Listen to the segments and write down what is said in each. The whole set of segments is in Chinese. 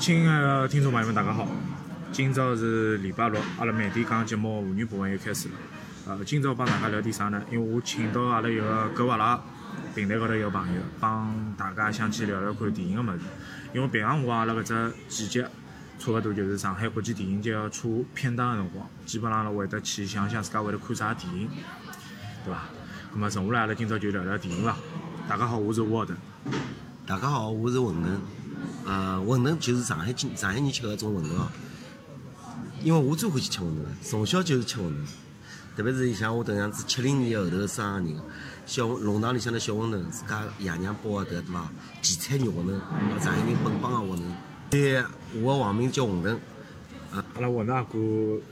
亲爱的听众朋友们，大家好！今朝是礼拜六，阿拉慢点讲节目妇女部分又开始了。呃，今朝帮大家聊点啥呢？因为我请到阿拉一个狗娃拉平台高头一个朋友，帮大家想去聊聊看电影个物事。因为平常我阿拉搿只季节，差勿多就是上海国际电影节要出片档个辰光，基本上阿拉会得去想想自家会得看啥电影，对伐？咁么，剩下来阿拉今朝就聊聊电影了。大家好，我是沃德。大家好，我是馄饨。呃，馄饨就是上海今上海人吃个搿种馄饨哦。因为我最欢喜吃馄饨了，从小就是吃馄饨。特别是像我迭样子七零年后头生个人，小弄堂里向的小馄饨，自家爷娘包个迭对伐？荠菜肉馄饨，上海人本帮个馄饨。对，我个网名叫馄饨。阿拉馄饨阿哥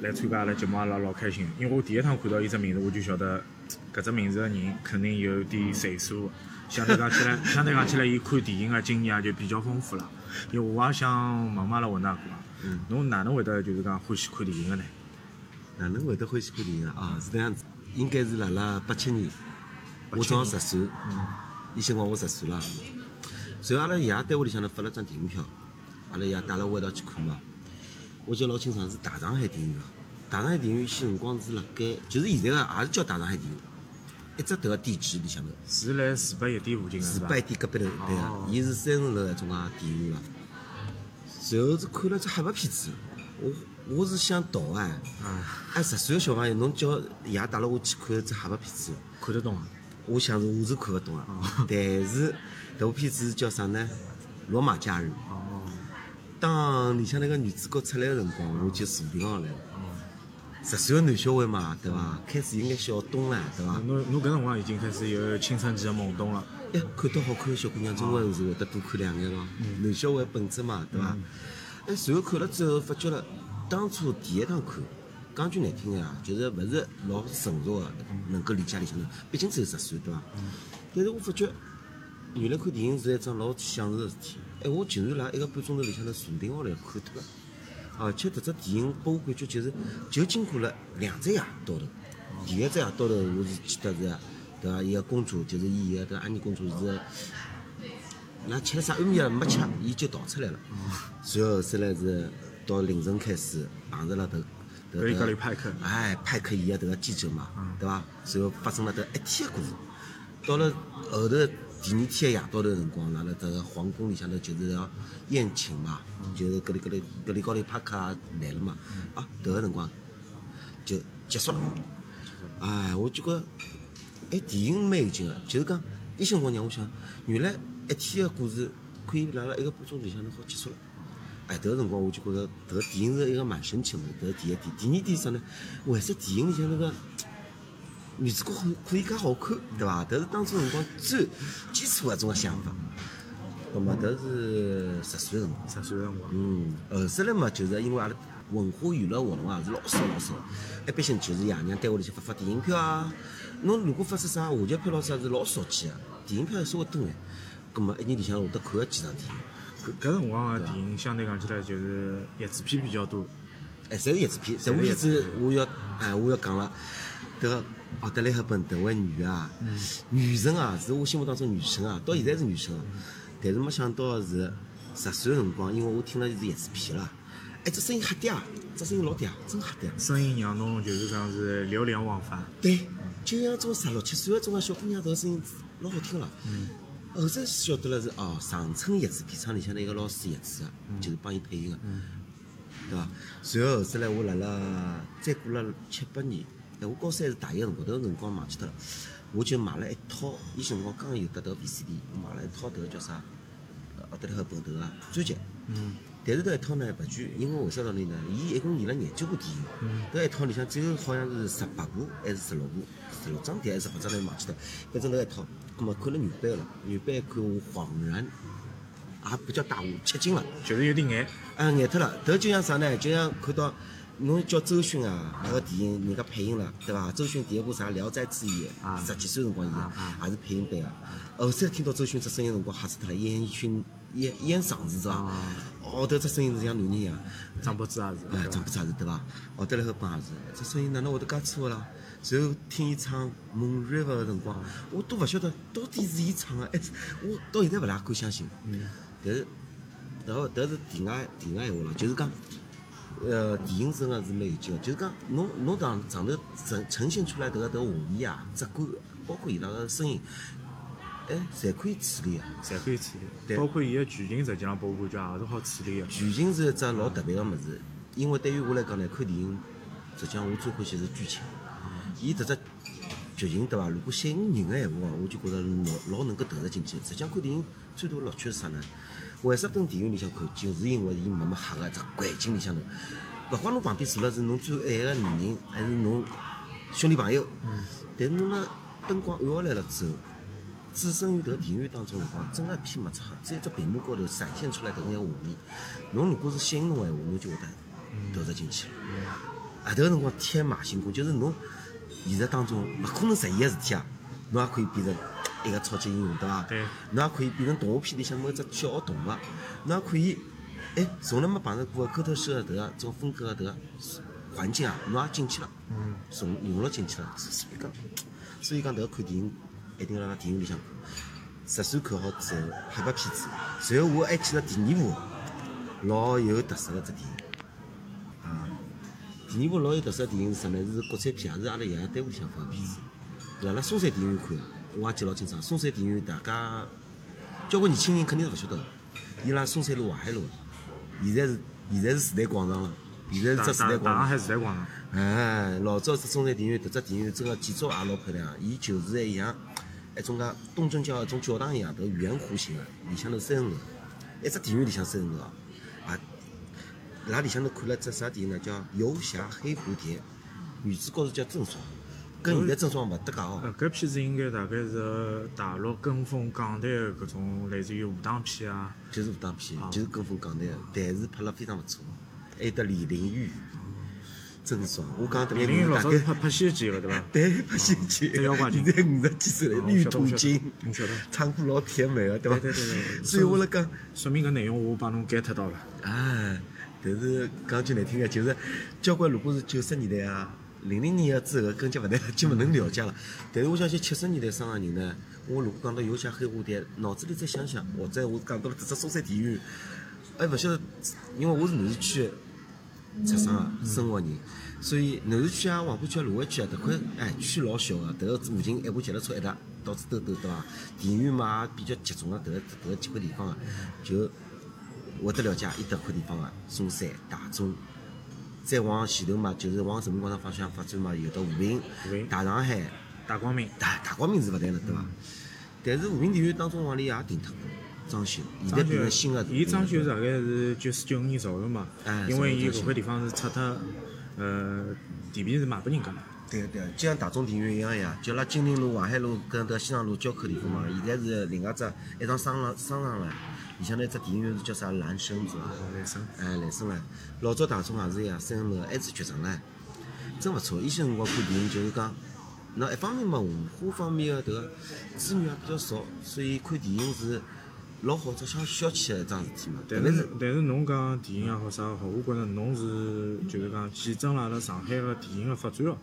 来参加阿拉节目，阿拉老开心。因为我第一趟看到伊只名字，我就晓得搿只名字个人肯定有点岁数。相对讲起来，相对讲起来，伊看电影个经验也就比较丰富了。因为我也想问问阿拉馄饨阿哥，嗯侬哪能会得就是讲欢喜看电影个呢？哪能会得欢喜看电影啊？是这样子，应该是辣辣八七年，我正好十岁，伊辰光我十岁了。随后阿拉爷单位里向头发了张电影票，阿拉爷带了我一道去看嘛。我记得老清爽是大上海电影院，大上海电影院前辰光是辣盖，就是现在个也是叫大上海电影院，一只迭个地址里向头，是辣四百一店附近个四百？店隔壁头，对哦个，伊是三层楼搿种啊电影院了。随后是看了只黑白片子，我我是想逃哎，哎十岁个小朋友，侬叫爷带了我去看只黑白片子，看得懂啊？我想是我是看勿懂啊。但是迭部片子叫啥呢？《罗马假日》。哦，当里向那个女主角出来个辰光，我就坐定下来了。十岁个男小孩嘛，对伐？开始有眼小懂了，对伐？侬侬搿辰光已经开始有青春期的懵懂了。哎，看到好看个小姑娘，总归是会得多看两眼咯。男小孩本质嘛，对伐？哎，随后看了之后，发觉了，当初第一趟看，讲句难听个啊，就是勿是老成熟个，能够理解里向头，毕竟只有十岁，对伐？但是我发觉，原来看电影是一桩老享受个事体。哎，我竟然辣一个半钟头里向头坐定下来看脱了。而且迭只电影拨我感觉就是，就经过了两只夜到头。第一只夜到头，我是记得是，对伐？一个公主就是伊个迭安妮公主是，那吃了啥安眠药没吃，伊就逃出来了。随后后头来是到凌晨开始碰着了迭迭格里格里派克哎，派克伊个迭个记者嘛，对伐？随后发生了迭一天个故事。到了后头第二天夜到头辰光，辣辣迭个皇宫里向头就是要宴请嘛，就是格里格里格里高头帕克来了嘛，啊，迭个辰光就结束了。哎，我就觉，哎，电影蛮有劲个，就是讲，一辰光让我想，原来一天个故事可以辣辣一个半钟头里向头好结束了。哎，迭个辰光我就觉着，迭个电影是一个蛮神奇个物。迭个第一点，第二点啥呢？为啥电影里向那个女主角可可以介好看，对伐？迭是当初辰光最基础个一种想法。葛末迭是十岁个辰光。十岁个辰光，嗯，后首来嘛，就是因为阿拉文化娱乐活动啊是老少老少，一般性就是爷娘单位里向发发电影票啊。侬如果发出啥话剧票咯啥是老少见个，电影票稍微多眼。葛末一年里向会得看个几场电影。搿搿辰光个电影相对讲起来就是叶子片比较多。哎，侪是叶子片，这部片子我要哎我要讲了，迭个奥黛丽赫本迭位女的啊，女神啊，是我心目当中女神啊，到现在是女神啊。但是没想到的是十岁个辰光，因为我听了是叶子片啦，哎，这声音瞎嗲啊，这声音老嗲，真瞎嗲。声音让侬就是讲是流连忘返。对，就像种十六七岁个种个小姑娘，迭个声音老好听了。嗯后头晓得了是哦，长春叶子皮厂里向的一个老师译制个，就是帮伊配音个，对伐？随后后头来我辣辣再过了七八年，哎，我高三是大一个辰光，迭个辰光忘记脱了，我就买了一套，伊辰光刚有得迭个 VCD，我买了一套迭个叫啥？奥德莱赫本迭个专辑。嗯。但是迭一套呢勿全，因为为啥道理呢？伊一共演了廿九部电影，迭一套里向只有好像是十八部还是十六部，十六张碟还是十八张碟忘记脱，反正迭一套，葛末看了原版个了，原版一看我恍然，也不叫大悟，吃惊了。就是有点眼。啊，眼脱了，迭就像啥呢？就像看到侬叫周迅啊，那个电影人家配音了，对伐？周迅第一部啥《聊斋志异》，啊十几岁辰光演也是配音版个。后头听到周迅这声音辰光吓死脱了，烟熏烟烟嗓子是伐？哦，迭只声音是像男人一样。张柏芝也是。哎，张柏芝也是对伐？哦，对了后帮也是，这声音哪能会得介粗个啦？随后听伊唱《Moon River》个辰光，我都勿晓得到底是伊唱个，还是我到现在勿大敢相信。但是迭个迭是题外题外闲话了，就是讲，呃，电影真个是蛮有劲个，就是讲侬侬上上头呈呈现出来迭个迭个画面啊、质感，包括伊拉个声音，哎，侪可以处理个。侪可以处理，对包括伊个剧情，实际上拨我感觉也是好处理个。剧情是一只老特别个物事，因为对于我来讲呢，看电影，实际上我最欢喜是剧情。伊迭只剧情对伐？如果吸引人个闲话，我就觉着老老能够投入进去。实际上看电影最大乐趣是啥呢？为啥蹲电影里向看？就是因为伊没么吓个只环境里向头，勿管侬旁边坐了是侬最爱个女人，还是侬兄弟朋友，但是侬呢灯光暗下来了之后，置身于迭个电影院当中辰光，真个一片没差，只有只屏幕高头闪现出来搿眼画面，侬如果是吸引侬个闲话，侬就会得投入进去了。啊，迭个辰光天马行空，就是侬现实当中勿可能实现个事体啊，侬也可以变成一个超级英雄，对伐？对侬也可以变成动画片里向某只小动物，侬也可以，哎，从来没碰着过个口头说个迭个种风格个迭个环境啊，侬也进去了，嗯，融融入进去了，所以讲，所以讲迭个看电影一定要辣电影里向看，十三看好之后，黑白片子，随后我还去了第二部老有特色个只电影。啊，第二部老有特色个电影是啥呢？是国产片，也是阿拉爷爷单位里向放个片子。辣辣松山电影院看的，我也记老清爽。松山电影院大家交关年轻人肯定是勿晓得个，伊拉松山路、淮海路，现在是现在是时代广场了，现在是只时代广场。海时代广场，哎，老早是中山电影院，迭只电影院真个建筑也老漂亮，伊就是一样一种介东正教一种教堂一样，迭个圆弧形个，里向头三层楼，一只电影院里向三层楼啊，啊，伊拉里向头看了只啥电影呢？叫《游侠黑蝴蝶》，女主角是叫郑爽，跟现在郑爽勿搭界哦。呃，搿片子应该大概是大陆跟风港台的搿种类似于武打片啊，就是武打片，就是跟风港台的，但是拍了非常勿错。还有得李玲玉、郑爽，我讲迭李玲玉老早是拍拍《西游记》个对伐？对，拍戏剧，对妖怪现在五十几岁了，哦女晓得我晓得途经我晓得，唱歌老甜美个，对伐？对对对对所以我辣讲，说明搿内容我帮侬 get 到了。哎，但是讲句难听个，就是交关如果是九十年代啊、零零年啊之后，更加勿难，就勿能了解了。但是我相信七十年代生个人呢，我如果讲到有些黑蝴蝶，脑子里再想想，或者我讲到了迭只松山电影院，还勿晓得，因为我是南市区出生个、生活个人，所以南市区啊、黄浦区啊、卢湾区啊，迭块哎区老小个，迭个附近一部脚踏车一踏，到处兜兜对伐？电影院嘛也比较集中个，迭个迭个几块地方个，就会得了解伊迭块地方个中山、大中。再往前头嘛，就是往人民广场方向发展嘛，有的和平大上海、大光明，大大光明是勿对了，对伐？但是和平电影院当中往里也停脱过，装修，现在变成新的。伊装修大概是九四九五年造个嘛哎，因为伊搿块地方是拆脱，呃，地皮是卖拨人家的。对个对个，就像大众电影院一样呀，就辣金陵路、淮海路跟迭西藏路交口地方嘛，现在是另外只一幢商场商场了，里向那只电影院是叫啥蓝生是伐？蓝生，哎，蓝生了，老早大众也是一样，三层楼还是剧场唻，真勿错。以前辰光看电影就是讲，那一方面嘛，文化方面个迭个资源也比较少，所以看电影是老好只消消遣个一桩事体嘛。但是是但是侬讲电影也好啥也好，我觉着侬是就是讲见证了阿拉上海个电影个发展哦。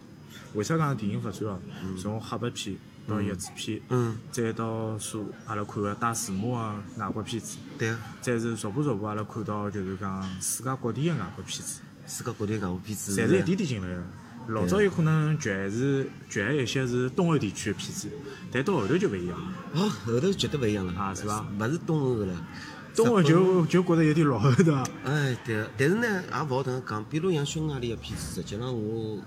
为啥讲电影发展哦？从黑白片到译制片，嗯，再到所阿拉看个带字幕个外国片子，对个，再是逐步逐步阿拉看到就是讲世界各地个外国片子，世界各地外国片子，侪是一点点进来个。老早有可能全是全一些是东欧地区个片子，但到后头就勿一样了。哦，后头绝对勿一样了，啊是伐勿是东欧个了。东欧就就觉着有点落后对伐？哎，对个，但是呢，也勿好迭样讲。比如像匈牙利个片子，实际上我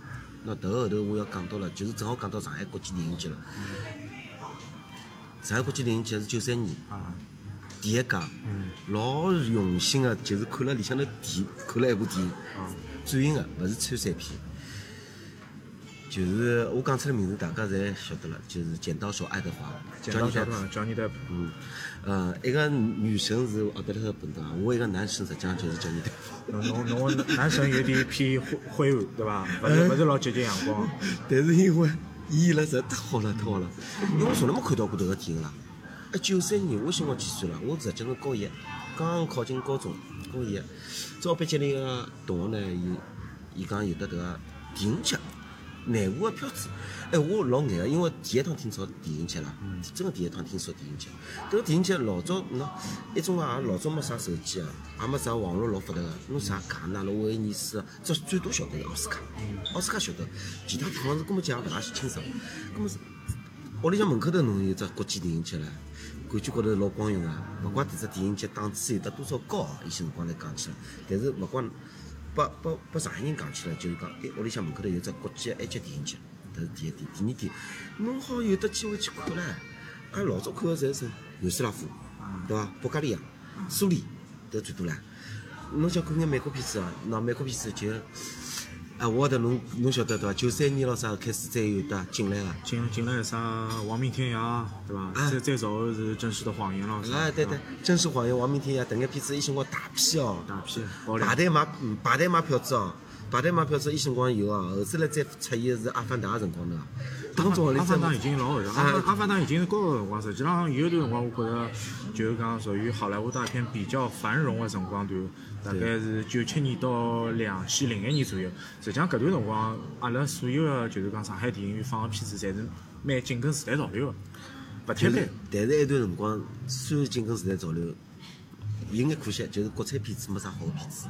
那迭个后头我要讲到了，就是正好讲到上海国际电影节了。上海国际电影节是九三年啊，第一届，老用心个，就是看了里向头电，看了一部电影，转映个，勿是参赛片。就是我讲出来名字，大家侪晓得了，就是《剪刀手爱德华》，剪刀 Depp 团 Johnny Depp，嗯，呃，一个女生是奥德特·本德，我一个男生实际上就是叫你的。侬侬侬个男神有点偏灰灰暗对伐？勿是勿是老接近阳光。但是因为伊演了实在太好了，太好了，因为我从来没看到过迭个电影啦。一九三年，我小辰光几岁了？我实际是高一，刚刚考进高中，高一。正好班级里个同学呢，伊伊讲有的迭个电影节，难过个票子，哎，我老眼个，因为第一趟听说电影节啦，真个第一趟听说电影节。迭个电影节老早喏，一种啊，老早没啥手机啊，也没啥网络老发达个，侬啥卡哪了威尼斯啊，只最多晓得个奥斯卡，奥斯卡晓得，其他地方是根本讲勿大清爽。根本是屋里向门口头侬有只国际电影节唻，感觉高头老光荣啊，勿怪迭只电影节档次有得多少高，伊些辰光来讲起来，但是勿管。把把把上海人讲起来，就是讲，哎，屋里向门口头有只国际埃及电影节，这是第一点。第二点，侬好有得机会去看唻。俺老早看的侪是罗斯拉夫，对伐？保加利亚、苏联，都最多唻。侬想看眼美国片子啊？那美国片子就。啊，我得侬侬晓得对伐？九三年咯啥开始再有的进来个，进进来啥亡命天涯，对伐？再再早后是真实的谎言咯。啊，对对，真实谎言、亡命天涯，迭眼片子一辰光大批哦，大批，排队买排队买票子哦，排队买票子一辰光有啊，后头来再出现是阿凡达个辰光呢。当中。阿凡达已经老后头，阿阿凡达已经是高个辰光，实际上有段辰光我觉着就是讲属于好莱坞大片比较繁荣个辰光段。大概是九七年到两千零一年左右，实际上搿段辰光，阿拉所有个就是讲上海电影院放个片子，侪是蛮紧跟时代潮流个，勿贴片。但是埃段辰光虽然紧跟时代潮流，有眼可惜，就是国产片子没啥好个片子。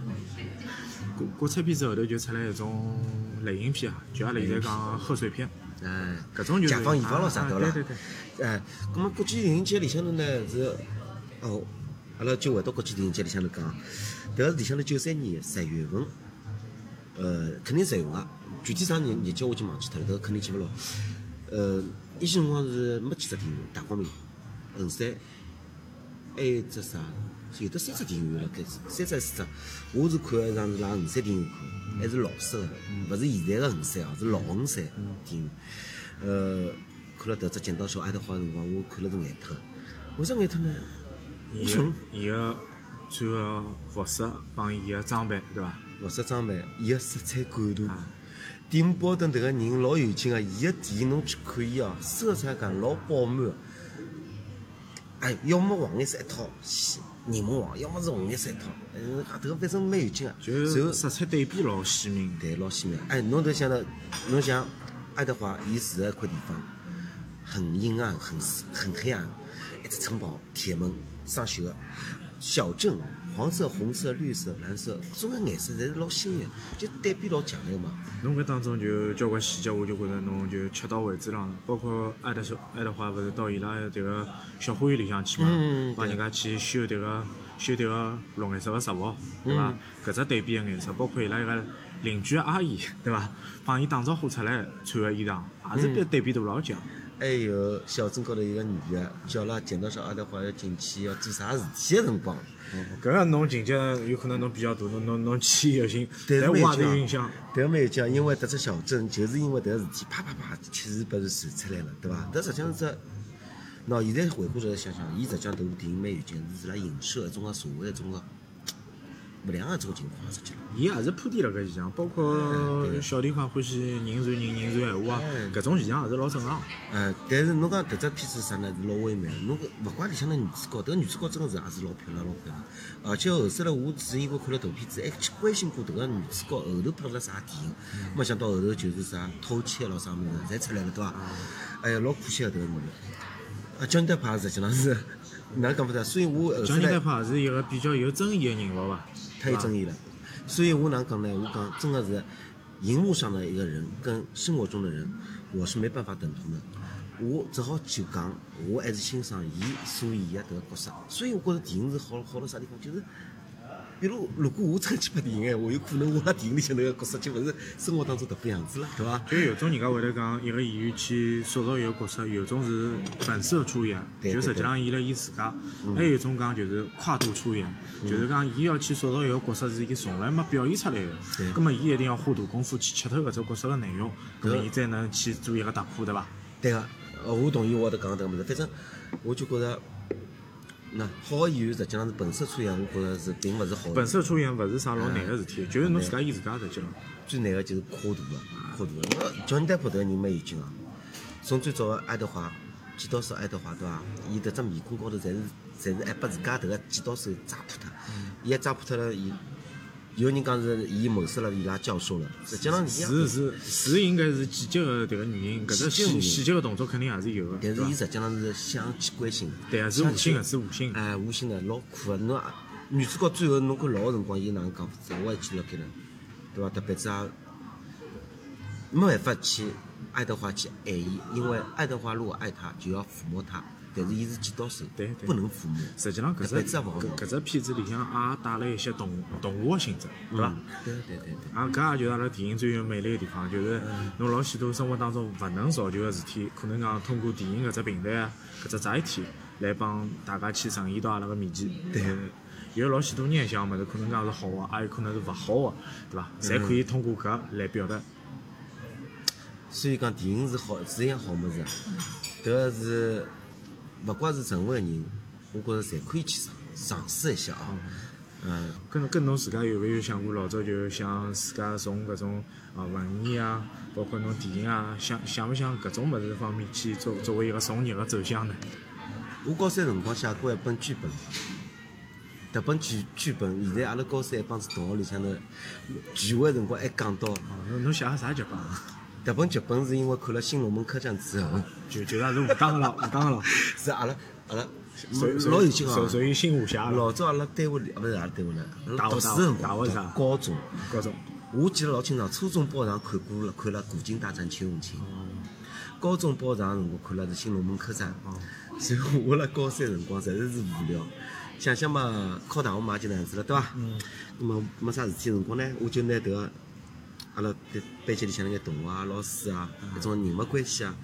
国国产片子后头就出来一种类型片啊，就阿拉现在讲贺岁片。哎，搿种就是甲方乙方咯啥对对对。哎，葛末国际电影节里向头呢是，哦，阿拉就回到国际电影节里向头讲。迭个是里向头九三年十月份，呃，肯定十月份个，具体啥日日节我已经忘记脱了，迭个肯定记勿牢。呃，伊些辰光是没几只电影，大光明、衡山，还有只啥，有得三只电影院了开始，三只四只。我是看一场是辣衡山电影院看，还是老式个，勿是现在个衡山哦，是老衡山电影院。呃，看了迭只《剪刀手爱德华》个辰光，我看了是眼脱，为啥眼脱呢？伊个伊个。穿个服饰帮伊个装扮，对伐？服饰装扮，伊个色彩感度。丁宝登迭个人老有劲个，伊个电影侬去看伊哦，色彩感老饱满。哎，要么黄颜色一套，柠檬黄；要么是红颜色一套。嗯，迭个反正蛮有劲个。就色彩对比老鲜明。对，老鲜明。哎，侬得想到，侬想爱德华，伊住个一块地方，很阴暗，很很黑暗，一只城堡，铁门，上锈个。小镇，黄色、红色、绿色、蓝色，种个颜色侪是老鲜艳，就对比老强烈嘛。侬搿当中就交关细节，我就觉着侬就吃到位置了。包括爱德小爱德华勿是到伊拉迭个小花园里向去嘛，帮人家去修迭个修迭个绿颜色个植物，对伐？搿只对比个颜色，包括伊拉一个邻居阿姨，对伐？帮伊打招呼出来穿个衣裳，也是对对比度老强。还有小镇高头一个女的，叫拉见到说阿德华要进去要做啥事体个辰光，搿个侬情节有可能侬比较大，侬侬侬记忆犹新，但是没有印象。但是没有讲，因为迭只小镇就是因为迭个事体，啪啪啪，确实把是传出来了，对伐？迭实际上是只，喏，现在回过头来想想，伊实际上迭部电影蛮有劲，是辣影射一种个社会一种个。勿良个种情况实际上，伊也是铺垫辣搿现象，包括小地方欢喜人传人，人传闲话啊，搿种现象也是老正常。呃，但是侬讲迭只片子啥呢？是老唯美。侬勿怪里向个女主角，迭个女主角真个是也是老漂亮，老漂亮。而且后首来我是因为看了大片子，还去关心过迭个女主角后头拍了啥电影。没想到后头就是啥偷窃咯啥物事，侪出来了，对伐？哎呀，老可惜个迭个女的。啊，姜德拍实际上是哪能讲法子？所以我后姜德拍是一个比较有争议个人物伐？太有争议了，所以我哪讲呢？我讲真的是，荧幕上的一个人跟生活中的人，我是没办法等同的。我只好就讲，我还是欣赏伊所演的这个角色。所以我觉得电影是好好到啥地方，就是。比如，如果我真去拍电影闲话，有可能我辣电影里向那个角色就勿是生活当中特副样子了，对伐？就有种人家会得讲，一个演员去塑造一个角色，有种是本色出演，就实际上伊辣伊自家；还有一种讲就是跨度出演，就是讲伊要去塑造一个角色是伊从来没表现出来的，葛末伊一定要花大功夫去吃透搿只角色个内容，葛末伊才能去做一个突破，对伐？对个，呃，我同意我得讲迭个物事，反正我就觉着。那好个演员实际上是本色出演，我觉着是并勿是好。本色出演勿是啥老难个事体，就是侬自家演自家实际上。最难个就是跨度个，跨度个。我乔丹普头个人蛮有劲个，从最早个爱德华，剪刀手爱德华对伐？伊迭只面孔高头侪是侪是还拨自家迭个剪刀手扎破脱，伊还扎破脱了伊，有人讲是伊谋杀了伊拉教授了，实际上是是是应该是季节个迭个原因，搿只细细节个动作肯定也是有个，但是伊实际上是想去关心，对啊，是无心个，是无心。哎，无心个，老苦个。侬女主角最后侬看老个辰光，伊哪能讲？我还记辣盖呢，对伐？特别是也没办法去爱德华去爱伊，因为爱德华如果爱她，就要抚摸他。但是伊是剪刀手，对，不能抚摸。实际上，搿只搿搿只片子里向也带了一些动动物个性质，对伐？对对对对。啊，搿也就是阿拉电影最有魅力个地方，就是侬老许多生活当中勿能造就个事体，可能讲通过电影搿只平台啊，搿只载体来帮大家去呈现到阿拉个面前。对。有老许多念想物事，可能讲是好个，也有可能是勿好个，对伐？侪可以通过搿来表达。所以讲，电影是好，是一样好物事。迭个是。勿管是任何个人，我觉着侪可以去尝尝试一下啊。嗯，跟跟侬自家有没有想过老早就想自家从搿种啊文艺啊，包括侬电影啊，想想勿想搿种物事方面去作作为一个从业个走向呢？我高三辰光写过一本剧本，迭本剧剧本现在阿拉高三一帮子同学里向头聚会辰光还讲到。侬侬写个啥剧本？迭本剧本是因为看了《新龙门客栈》之后，就就讲是武当个了，武当个了。是阿拉阿拉老有劲哦。属于新武侠。老早阿拉单位里，勿是阿拉单位了，读书辰光，高中，高中。我记得老清爽，初中报上看过了，看了《古今大战秦俑情》。高中报上辰光看了是《新龙门客栈》。所以我辣高三辰光实在是无聊，想想嘛，考大学嘛就那样子了，对伐？嗯。那么没啥事体辰光呢，我就拿迭个。阿拉班班级里向那个同学啊、老师啊，搿种人脉关系啊，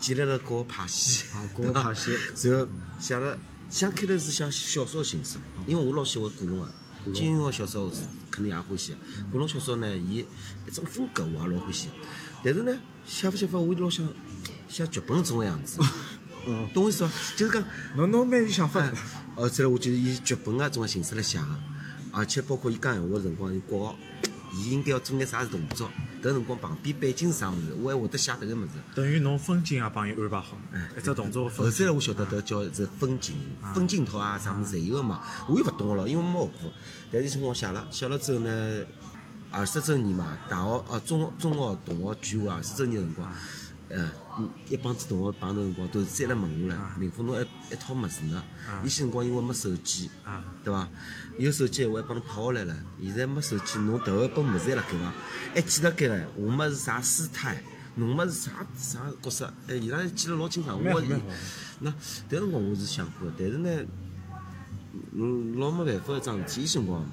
建立了搞派系，搞派系，然后写了，想开头是写小说形式，因为我老喜欢古龙啊，金庸小说是肯定也欢。喜，古龙小说呢，伊一种风格我也老欢喜，但是呢，写勿写法，我老想写剧本种个样子，嗯，懂我意思伐？就是讲，侬侬蛮有想法，哦，再来我就是以剧本啊种个形式来写个，而且包括伊讲闲话个辰光，伊国号。伊应该要做眼啥动作？搿辰光旁边背景是啥物事，我还会得写迭个物事。等于侬风景也帮伊安排好，一只动作。后来我晓得迭叫是风景、分镜头啊，啥物事侪有个嘛。我又勿懂个咯，因为没学过。但是辰光写了，写了之后呢，二十周年嘛，大学啊中中学同学聚会二十周年辰光。呃，一帮子同学碰头辰光，都是再来问我了，林峰侬一一套物事呢？以前辰光因为没手机，对伐？有手机我还帮侬拍下来了。现在没手机，侬头一本么子还辣盖伐？还记得盖了，我么是啥师太，侬么是啥啥角色？哎，伊拉记得老清爽。我那迭辰光我是想过，但是呢，嗯，老没办法一桩事体。以前辰光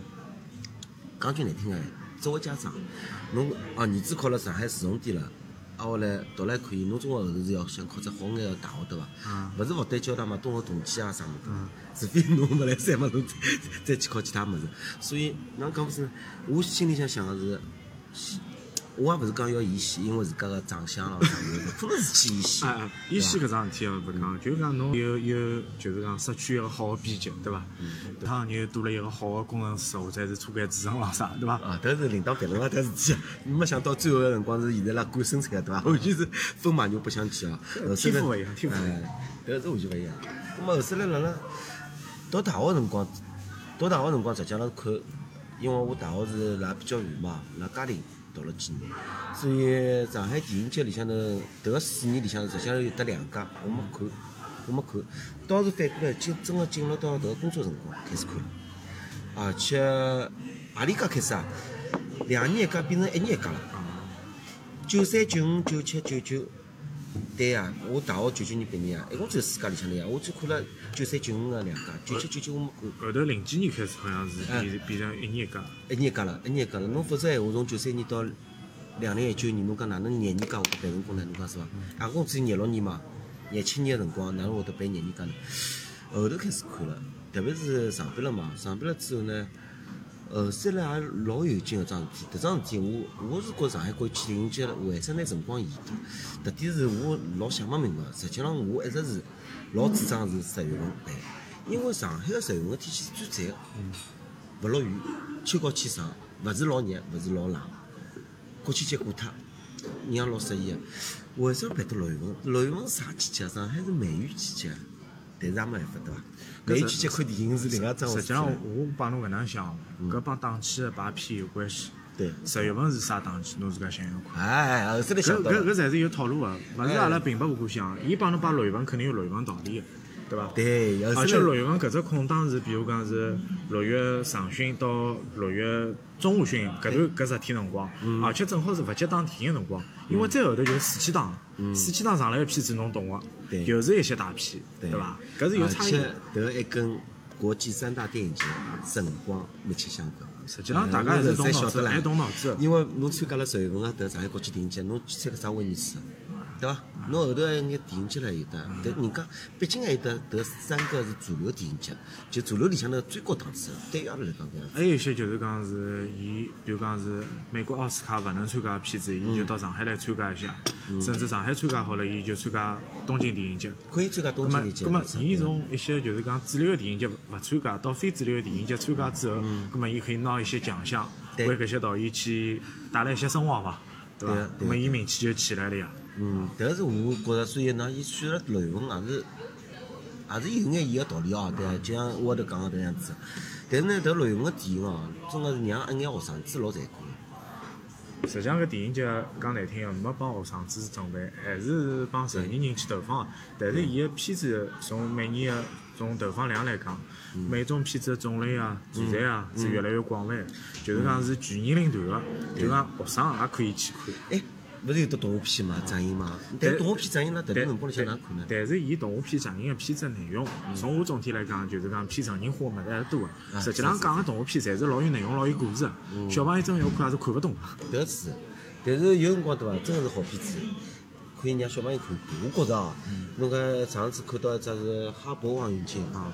讲句难听个，作为家长，侬啊儿子考了上海市重点了。啊，后来读了还可以，侬中学后头是要想考只好眼个大学对伐？勿是复旦交大嘛，东学同济啊啥物事，除非侬勿来三嘛，侬再再去考其他物事。所以，哪能讲勿是？我心里向想个是。我也勿是讲要演戏，因为自家个长相咯啥物事，可能是去演戏。啊，演戏搿桩事体哦，勿讲，就讲侬有有，就是讲失去一个好个编辑，对伐？嗯。趟又多了一个好个工程师，或者是车间主任咾啥，对伐？啊，都是领导别论个迭事体，没想到最后个辰光是现在辣管生产，对伐？完全是风马牛不相及啊。天赋勿一样，天赋勿一样。迭个是完全勿一样。那么后首来辣辣读大学辰光，读大学辰光实际上看，因为我大学是辣比较远嘛，辣嘉陵。读了几年，所以上海电影节里向头，迭个四年里向实际上有得两家，我没看，我没看，倒是反过来进，真的进入到迭个工作辰光开始看，而且阿里家开始啊？两年一家变成一年一家了，九三九五九七九九，对呀，我大学九九年毕业啊，一共只有四家里向的呀，我只看了九三九五个两家，九七九九我没看。后头零几年开始好像是变变成一年一家。一年一家了，一年一家了。侬否则闲话，从九三年到两零一九年，侬讲哪能廿年家我办成功呢？侬讲是伐？阿公只有廿六年嘛，廿七年个辰光，哪能会得办廿年家呢？后头开始看了，特别是上班了嘛，上班了之后呢。后三来也老有劲个桩事体，迭桩事体我我是觉上海国际电影节为啥拿辰光延的？特点是我老想勿明白，实际上我一直是老主张是十月份办，因为上海个十月份天气是最赞个，勿落雨，秋高气爽，勿是老热，勿是老冷，国庆节过脱，人也老适意个。为啥办到六月份？六月份是啥季节？上海是梅雨季节。但是也没办法，对伐？去看电影是另外一桩实际上。我帮侬搿能想，搿帮档期的排片有关系。对，十月份是啥档期？侬自家想想看。哎，后头想到了。搿搿才是有套路个，勿是阿拉平白无故想。伊帮侬摆六月份肯定有六月份道理个，对伐？对，而且六月份搿只空档是，比如讲是六月上旬到六月中下旬搿段搿十天辰光，而且正好是勿接档电影辰光，因为再后头就是暑期档，暑期档上来个片子侬懂个对，又是一些大片，对伐？搿是有差异而。且迭个还跟国际三大电影节辰光密切相关。实际上大家还是动脑子，还动脑子。因为侬参加了十月份个迭上海国际电影节，侬去参加啥威尼斯，对伐？侬后头还有眼电影节唻有的，但人家毕竟还有得迭三个是主流电影节，就主流里向头最高档次的，对于阿拉来讲搿样。还有一些就是讲是伊，比如讲是美国奥斯卡勿能参加的片子，伊就到上海来参加一下，甚至上海参加好了，伊就参加东京电影节。可以参加东，京电影节。咁么，伊从一些就是讲主流的电影节勿参加，到非主流的电影节参加之后，咁么伊可以拿一些奖项，对为搿些导演去带来一些声望伐？对伐对啊？对咁么伊名气就起来了呀。嗯，迭个是我觉着，所以呢，伊选了六月份也是，也是有眼伊个道理哦，对伐？就像我头讲个迭样子。但是呢，迭六月份个电影哦，真个是让一眼学生子老残酷的。实际上搿电影节讲难听个，没帮学生子准备，还是帮成年人去投放。但是伊个片子从每年个从投放量来讲，每种片子个种类啊、题材啊是越来越广泛，就是讲是全年龄段个，就讲学生也可以去看。哎，勿是有得动画片嘛，展映嘛？但是动画片展映辣迭段辰光里向哪能看呢？但是伊动画片展映个片子内容，从我总体来讲，就是讲偏成人化个物事还是多个。实际上讲个动画片，侪是老有内容、老有故事个。小朋友真要看也是看勿懂。迭个是，但是有辰光对伐？真个是好片子，可以让小朋友看看。我觉着哦，侬搿上次看到一只是《哈勃望远镜》啊，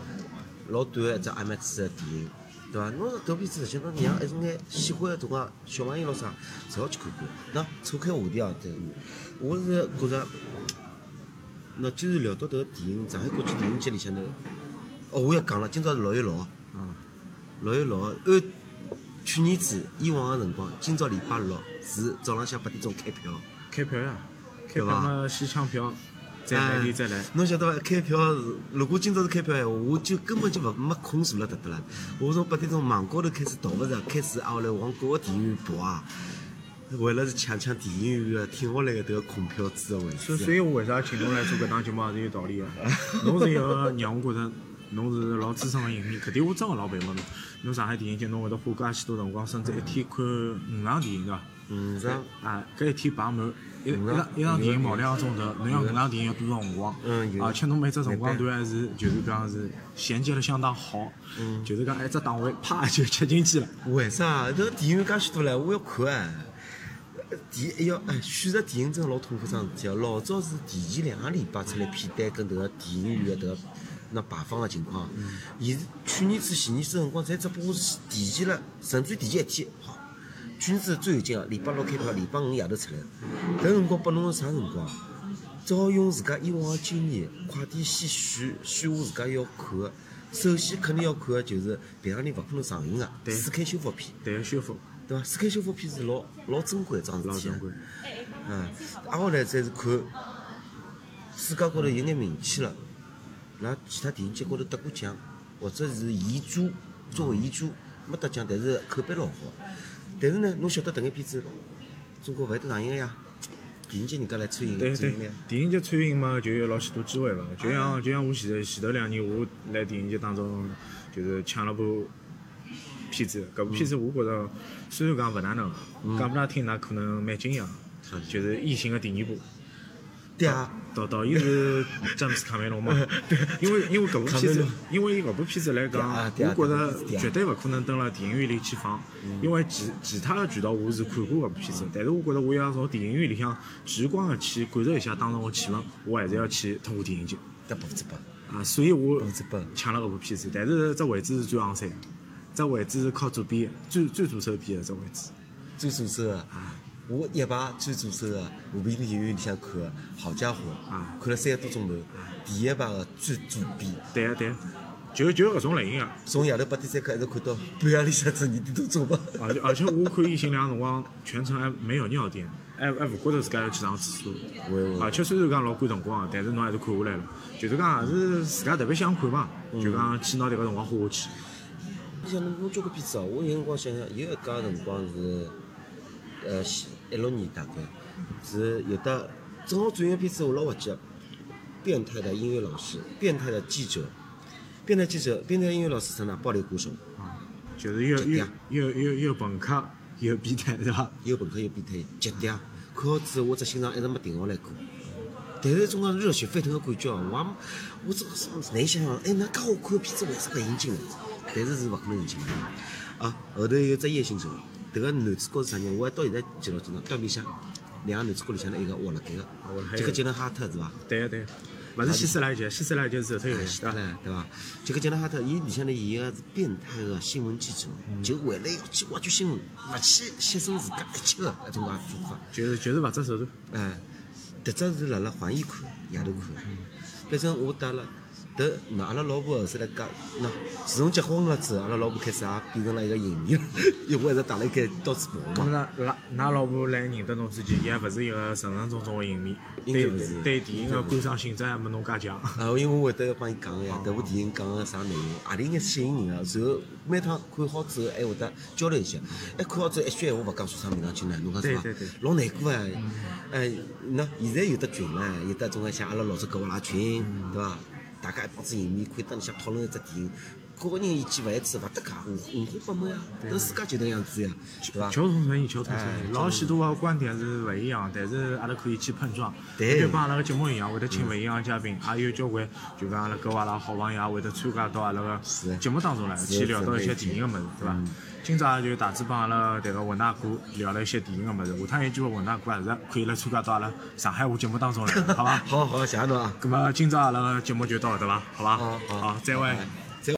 老短个一只 IMAX 个电影，对伐？侬搿片子实际侬让一种眼喜欢个种个小朋友咾啥，侪要去看看。那错开话题哦，对，我是觉着，那既然聊到迭个电影，上海国际电影节里向头，哦，我要讲了，今朝是六月六号。嗯，六月六号，按去年子以往个辰光，今朝礼拜六是早浪向八点钟开票。开票呀，开票嘛，先抢票，再晚点再来。侬晓得伐？开票是，如果今朝是开票闲话，我就根本就勿没空坐辣搿搭了。我从八点钟网高头开始逃勿着，开始挨下来往各个电影院跑啊，为了是抢抢电影院个挺下来个迭个空票子个位置。所以所以我为啥请侬来做搿档节目也是有道理个。侬是一个让我觉着侬是老资深个影迷，搿点我真个老佩服侬。侬上海电影节侬会得花介许多辰光，甚至一天看五场电影对伐？嗯，上啊，搿一天排满，一一五场场一场电影跑两个钟头，侬要搿场电影要多少辰光？嗯有而且侬每只辰光段还是就是讲是衔接了相当好，嗯就是讲一只档位啪就切进去了。为啥？迭个电影院介许多唻，我要看哎。电哎要哎，选择电影真个老痛苦桩事体哦。老早是提前两个礼拜出来片单跟迭个电影院个迭个那排放个情况。现是去年子、前年子辰光，侪只不过是提前了，甚至于提前一天。好，去年子最有劲个，礼拜六开票，礼拜五夜头出来。搿辰光拨侬是啥辰光？只好用自家以往个经验，快点先选选我自家要看个。首先肯定要看个就是平常人勿可能上映个对四 K 修复片。对个修复，对伐？四 K 修复片是老老珍贵一桩事体啊老珍贵。嗯，挨下来再是看世界高头有眼名气了，辣其他电影节高头得过奖，或者是遗珠作为遗珠没得奖，但是口碑老好。但是呢，侬晓得迭眼片子中国勿会得上映个呀，电影节人家来参与对对电影节参与嘛，就有老许多机会伐？就像就像我前头前头两年，我来电影节当中，就是抢了部片子。搿部片子我觉着虽然讲勿哪能，讲拨㑚听，㑚可能蛮惊讶，就是《异形》的第二部。对啊，导导演是詹姆斯卡梅隆嘛？对，因为因为搿部片子，因为伊搿部片子来讲，我觉着绝对勿可能蹲辣电影院里去放，因为其其他的渠道我是看过搿部片子，但是我觉着我要从电影院里向直观的去感受一下当时个气氛，我还是要去通过电影节。得百分之百。啊，所以我抢了搿部片子，但是这位置是最昂三，这位置是靠左边最最左手边的这位置。最左手个，我一排最左手个和平电影院里向看个，好家伙啊，看了三个多钟头。第一排个最左边，对个对个，就就搿种类型个。从夜头八点三刻一直看到半夜里向十二点多钟吧。而且而且我看《异形》两个辰光全程还没有尿点，还还勿觉着自家要去上厕所，而且虽然讲老赶辰光，但是侬还是看下来了，就是讲也是自家特别想看嘛，就讲去拿迭个辰光花下去。你想侬侬交关片子哦，我有辰光想想，有一家辰光是，呃，一六年大概，是有的正好转一个片子我老滑稽，变态的音乐老师，变态的记者，变态记者，变态音乐老师是哪？暴力鼓手，就是又又又又又朋克又变态，是伐？又朋克又变态，极点。看好之后，我只心脏一直没停下来过。但是种种热血沸腾的感觉哦，我我这个是难想象，哎，那介好看的片子为啥勿引进呢？但是是勿可能引进的。啊，后头有只夜行者，迭个男主角是啥人？我还到现在记牢记牢，对面向两个男主角里向头一个活辣盖个，杰克杰伦哈特是伐？对个对个，勿是希斯莱杰，希斯莱杰是后头有戏的。对伐？杰克杰伦哈特，伊里向头演个是变态个新闻记者，就为了要去挖掘新闻，勿去牺牲自家一切个搿种个做法。就是就是勿择手段。哎，迭只是辣辣环艺看，夜头看。反正我带了，迭那阿拉老婆后头来讲，喏，自从结婚了之后，阿拉老婆开始也变成了一个影迷了，因为我一直带了一个到处跑咁嘛。那㑚㑚老婆来认得侬之前，伊还勿是一个纯纯种种个影迷，对对电影个观赏性质还没侬介强。啊，因为我会得要帮伊讲个呀，迭部电影讲个啥内容，何里眼吸引人啊？然后每趟看好之后，还会得交流一下。哎，看好之后一句闲话勿讲，说啥名堂去呢？侬讲是伐对对对？老难过哎！哎，那现在有的群唻，有的种个像阿拉老早搿拉群，对伐？大家一帮子影迷可以当里向讨论一只电影，个个人意见勿一致，勿搭界，五五花八门呀，搿世界就迭样子呀，对伐？求同存异，求同存哎异，老许多个观点是勿一样，但是阿拉可以去碰撞。对就帮阿拉个节目一样，会得请勿一样个嘉宾，也有交关就讲阿拉搿阿拉好朋友也会得参加到阿拉个节目当中来，去聊到一些电影个物事，对伐？今朝也就大致帮阿拉迭个文大哥聊了一些电影个物事，下趟有机会文大哥还是可以来参加到阿拉上海话节目当中来，好伐？好好，谢谢侬啊。咁么今朝阿拉个节目就到搿搭伐？好伐？好好好，再会